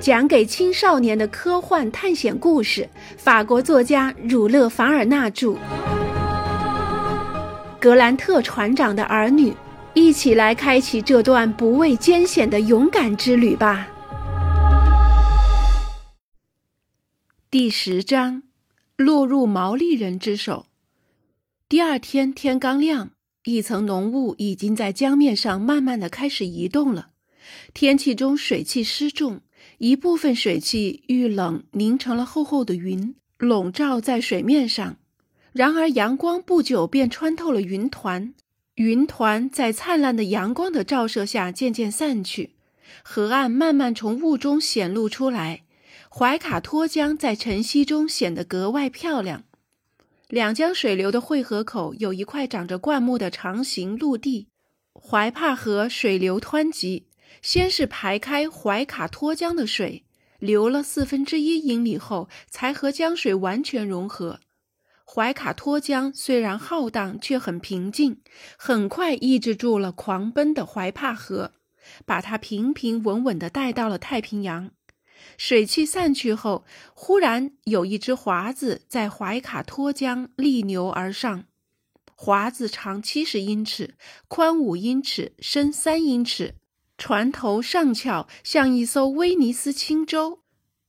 讲给青少年的科幻探险故事，法国作家儒勒·凡尔纳著。格兰特船长的儿女，一起来开启这段不畏艰险的勇敢之旅吧。第十章，落入毛利人之手。第二天天刚亮，一层浓雾已经在江面上慢慢的开始移动了，天气中水汽湿重。一部分水汽遇冷凝成了厚厚的云，笼罩在水面上。然而阳光不久便穿透了云团，云团在灿烂的阳光的照射下渐渐散去，河岸慢慢从雾中显露出来。怀卡托江在晨曦中显得格外漂亮。两江水流的汇合口有一块长着灌木的长形陆地，怀帕河水流湍急。先是排开怀卡托江的水，流了四分之一英里后，才和江水完全融合。怀卡托江虽然浩荡，却很平静，很快抑制住了狂奔的怀帕河，把它平平稳稳地带到了太平洋。水汽散去后，忽然有一只华子在怀卡托江逆流而上。华子长七十英尺，宽五英尺，深三英尺。船头上翘，像一艘威尼斯轻舟；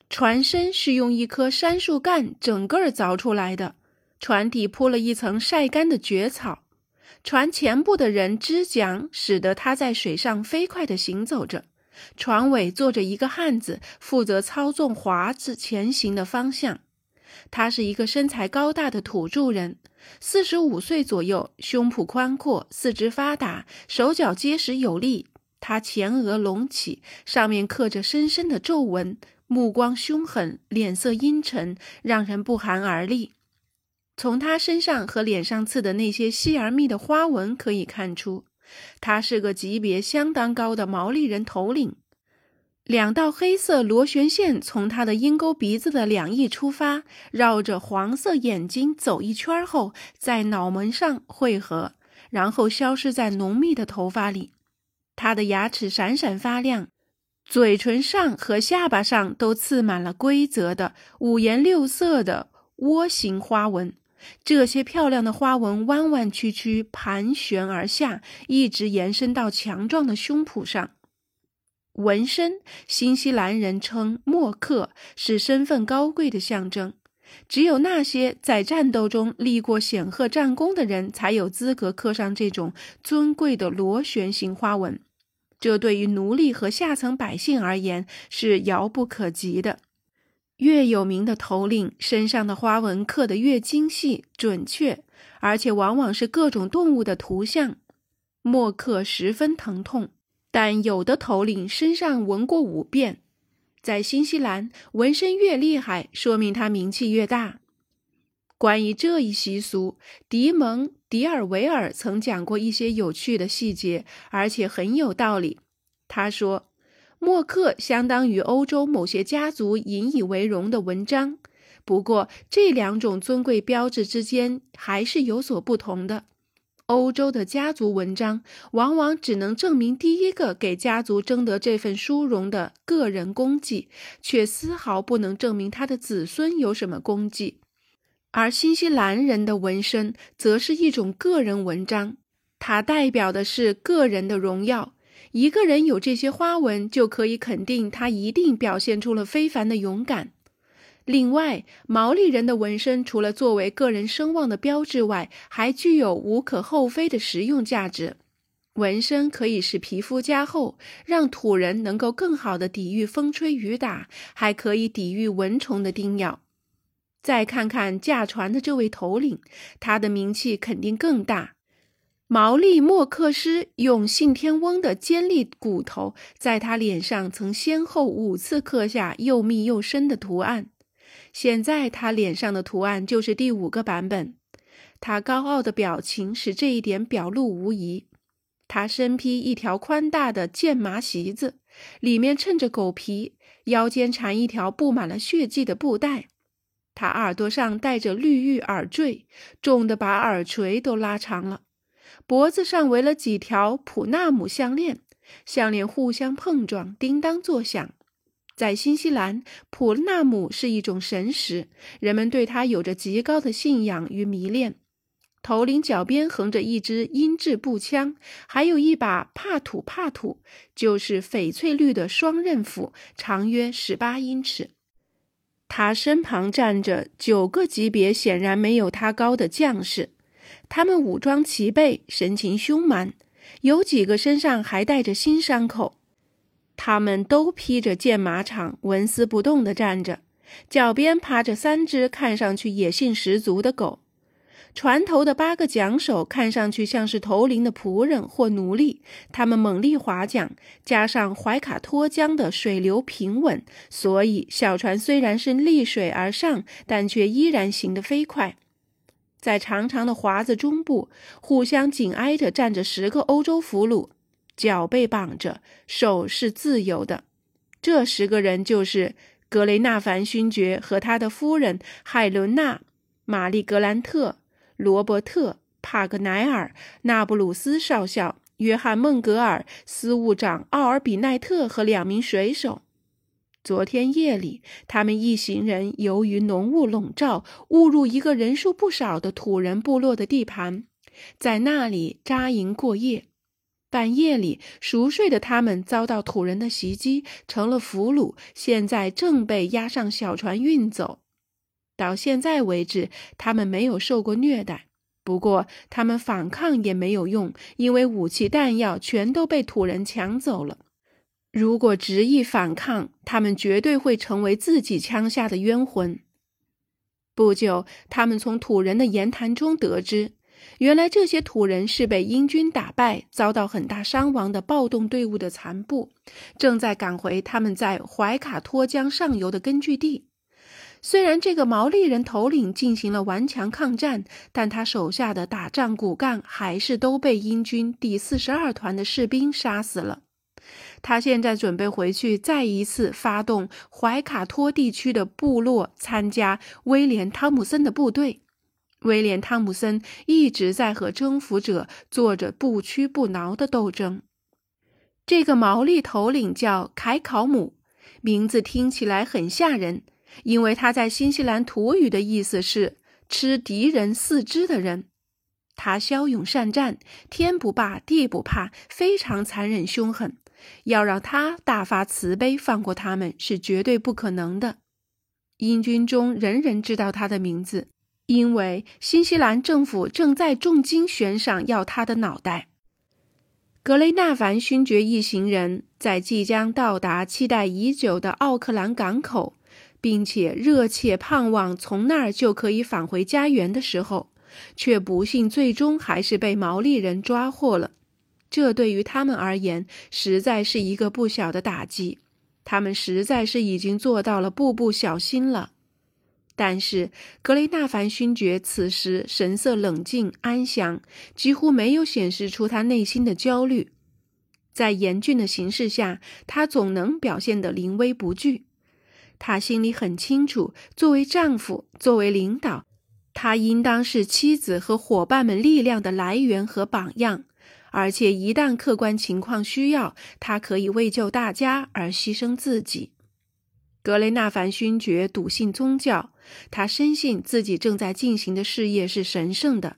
船身是用一棵杉树干整个凿出来的，船底铺了一层晒干的蕨草。船前部的人支桨，使得它在水上飞快地行走着。船尾坐着一个汉子，负责操纵划子前行的方向。他是一个身材高大的土著人，四十五岁左右，胸脯宽阔，四肢发达，手脚结实有力。他前额隆起，上面刻着深深的皱纹，目光凶狠，脸色阴沉，让人不寒而栗。从他身上和脸上刺的那些细而密的花纹可以看出，他是个级别相当高的毛利人头领。两道黑色螺旋线从他的鹰钩鼻子的两翼出发，绕着黄色眼睛走一圈后，在脑门上汇合，然后消失在浓密的头发里。他的牙齿闪闪发亮，嘴唇上和下巴上都刺满了规则的五颜六色的窝形花纹。这些漂亮的花纹弯弯曲曲盘旋而下，一直延伸到强壮的胸脯上。纹身，新西兰人称墨克，是身份高贵的象征。只有那些在战斗中立过显赫战功的人才有资格刻上这种尊贵的螺旋形花纹。这对于奴隶和下层百姓而言是遥不可及的。越有名的头领身上的花纹刻得越精细准确，而且往往是各种动物的图像。墨刻十分疼痛，但有的头领身上纹过五遍。在新西兰，纹身越厉害，说明他名气越大。关于这一习俗，迪蒙·迪尔维尔曾讲过一些有趣的细节，而且很有道理。他说，墨克相当于欧洲某些家族引以为荣的文章，不过这两种尊贵标志之间还是有所不同的。欧洲的家族文章往往只能证明第一个给家族争得这份殊荣的个人功绩，却丝毫不能证明他的子孙有什么功绩。而新西兰人的纹身则是一种个人文章，它代表的是个人的荣耀。一个人有这些花纹，就可以肯定他一定表现出了非凡的勇敢。另外，毛利人的纹身除了作为个人声望的标志外，还具有无可厚非的实用价值。纹身可以使皮肤加厚，让土人能够更好地抵御风吹雨打，还可以抵御蚊虫的叮咬。再看看驾船的这位头领，他的名气肯定更大。毛利莫克斯用信天翁的尖利骨头，在他脸上曾先后五次刻下又密又深的图案。现在他脸上的图案就是第五个版本。他高傲的表情使这一点表露无遗。他身披一条宽大的剑麻席子，里面衬着狗皮，腰间缠一条布满了血迹的布带。他耳朵上戴着绿玉耳坠，重的把耳垂都拉长了。脖子上围了几条普纳姆项链，项链互相碰撞，叮当作响。在新西兰，普纳姆是一种神石，人们对它有着极高的信仰与迷恋。头领脚边横着一支音质步枪，还有一把帕土帕土，就是翡翠绿的双刃斧，长约十八英尺。他身旁站着九个级别显然没有他高的将士，他们武装齐备，神情凶蛮，有几个身上还带着新伤口。他们都披着箭马场，纹丝不动地站着，脚边趴着三只看上去野性十足的狗。船头的八个桨手看上去像是头领的仆人或奴隶，他们猛力划桨，加上怀卡托江的水流平稳，所以小船虽然是逆水而上，但却依然行得飞快。在长长的华子中部，互相紧挨着站着十个欧洲俘虏，脚被绑着，手是自由的。这十个人就是格雷纳凡勋爵和他的夫人海伦娜·玛丽格兰特。罗伯特·帕格奈尔、纳布鲁斯少校、约翰·孟格尔、司务长奥尔比奈特和两名水手。昨天夜里，他们一行人由于浓雾笼罩，误入一个人数不少的土人部落的地盘，在那里扎营过夜。半夜里，熟睡的他们遭到土人的袭击，成了俘虏，现在正被押上小船运走。到现在为止，他们没有受过虐待。不过，他们反抗也没有用，因为武器弹药全都被土人抢走了。如果执意反抗，他们绝对会成为自己枪下的冤魂。不久，他们从土人的言谈中得知，原来这些土人是被英军打败、遭到很大伤亡的暴动队伍的残部，正在赶回他们在怀卡托江上游的根据地。虽然这个毛利人头领进行了顽强抗战，但他手下的打仗骨干还是都被英军第四十二团的士兵杀死了。他现在准备回去，再一次发动怀卡托地区的部落参加威廉·汤姆森的部队。威廉·汤姆森一直在和征服者做着不屈不挠的斗争。这个毛利头领叫凯考姆，名字听起来很吓人。因为他在新西兰土语的意思是吃敌人四肢的人，他骁勇善战，天不怕地不怕，非常残忍凶狠。要让他大发慈悲放过他们是绝对不可能的。英军中人人知道他的名字，因为新西兰政府正在重金悬赏要他的脑袋。格雷纳凡勋爵一行人在即将到达期待已久的奥克兰港口。并且热切盼望从那儿就可以返回家园的时候，却不幸最终还是被毛利人抓获了。这对于他们而言，实在是一个不小的打击。他们实在是已经做到了步步小心了。但是格雷纳凡勋爵此时神色冷静安详，几乎没有显示出他内心的焦虑。在严峻的形势下，他总能表现得临危不惧。他心里很清楚，作为丈夫，作为领导，他应当是妻子和伙伴们力量的来源和榜样。而且，一旦客观情况需要，他可以为救大家而牺牲自己。格雷纳凡勋爵笃信宗教，他深信自己正在进行的事业是神圣的，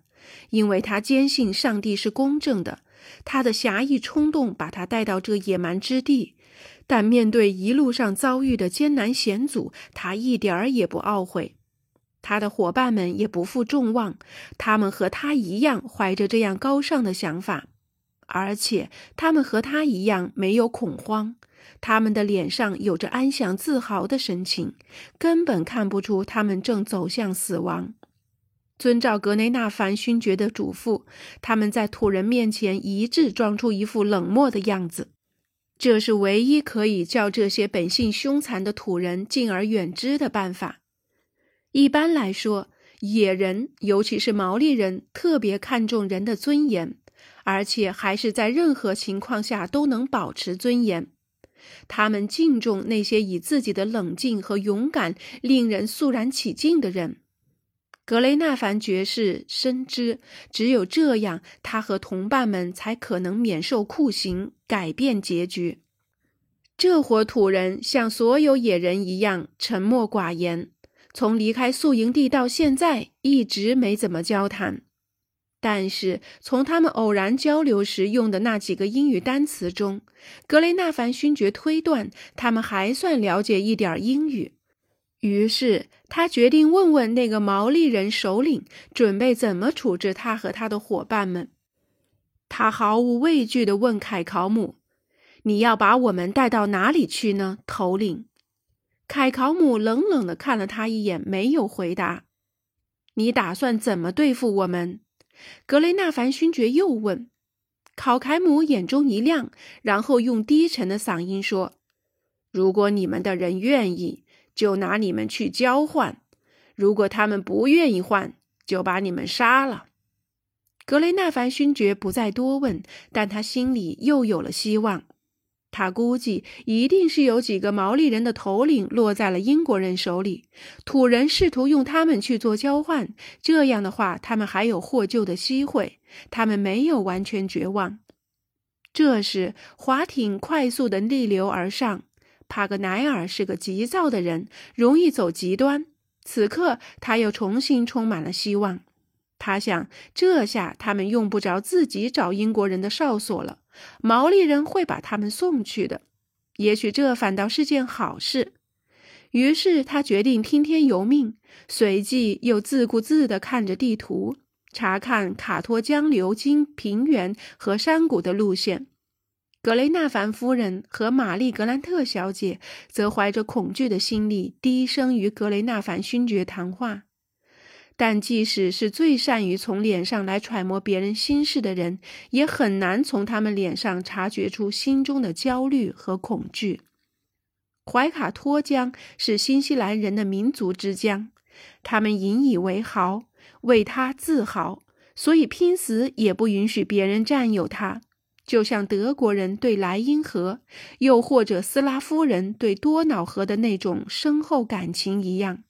因为他坚信上帝是公正的。他的侠义冲动把他带到这野蛮之地。但面对一路上遭遇的艰难险阻，他一点儿也不懊悔。他的伙伴们也不负众望，他们和他一样怀着这样高尚的想法，而且他们和他一样没有恐慌。他们的脸上有着安详自豪的神情，根本看不出他们正走向死亡。遵照格雷纳凡勋爵的嘱咐，他们在土人面前一致装出一副冷漠的样子。这是唯一可以叫这些本性凶残的土人敬而远之的办法。一般来说，野人，尤其是毛利人，特别看重人的尊严，而且还是在任何情况下都能保持尊严。他们敬重那些以自己的冷静和勇敢令人肃然起敬的人。格雷纳凡爵士深知，只有这样，他和同伴们才可能免受酷刑，改变结局。这伙土人像所有野人一样沉默寡言，从离开宿营地到现在一直没怎么交谈。但是从他们偶然交流时用的那几个英语单词中，格雷纳凡勋爵推断他们还算了解一点英语。于是他决定问问那个毛利人首领，准备怎么处置他和他的伙伴们。他毫无畏惧地问凯考姆：“你要把我们带到哪里去呢，头领？”凯考姆冷冷地看了他一眼，没有回答。“你打算怎么对付我们？”格雷纳凡勋爵又问。考凯姆眼中一亮，然后用低沉的嗓音说：“如果你们的人愿意。”就拿你们去交换，如果他们不愿意换，就把你们杀了。格雷纳凡勋爵不再多问，但他心里又有了希望。他估计一定是有几个毛利人的头领落在了英国人手里，土人试图用他们去做交换。这样的话，他们还有获救的机会。他们没有完全绝望。这时，滑艇快速地逆流而上。帕格奈尔是个急躁的人，容易走极端。此刻，他又重新充满了希望。他想，这下他们用不着自己找英国人的哨所了，毛利人会把他们送去的。也许这反倒是件好事。于是，他决定听天由命，随即又自顾自地看着地图，查看卡托江流经平原和山谷的路线。格雷纳凡夫人和玛丽格兰特小姐则怀着恐惧的心理低声与格雷纳凡勋爵谈话。但即使是最善于从脸上来揣摩别人心事的人，也很难从他们脸上察觉出心中的焦虑和恐惧。怀卡托江是新西兰人的民族之江，他们引以为豪，为他自豪，所以拼死也不允许别人占有它。就像德国人对莱茵河，又或者斯拉夫人对多瑙河的那种深厚感情一样，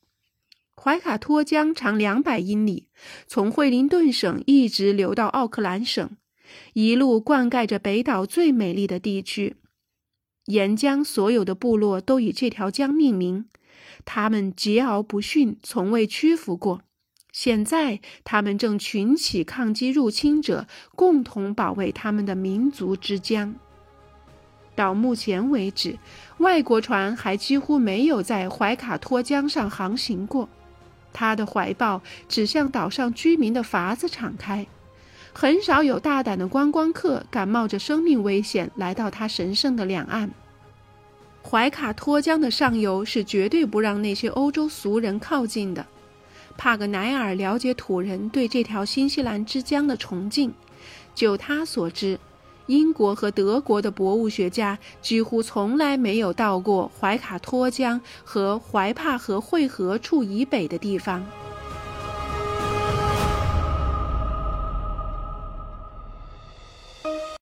怀卡托江长两百英里，从惠灵顿省一直流到奥克兰省，一路灌溉着北岛最美丽的地区。沿江所有的部落都以这条江命名，他们桀骜不驯，从未屈服过。现在，他们正群起抗击入侵者，共同保卫他们的民族之江。到目前为止，外国船还几乎没有在怀卡托江上航行过。他的怀抱指向岛上居民的筏子敞开，很少有大胆的观光客敢冒着生命危险来到他神圣的两岸。怀卡托江的上游是绝对不让那些欧洲俗人靠近的。帕格奈尔了解土人对这条新西兰之江的崇敬。就他所知，英国和德国的博物学家几乎从来没有到过怀卡托江和怀帕河汇合处以北的地方。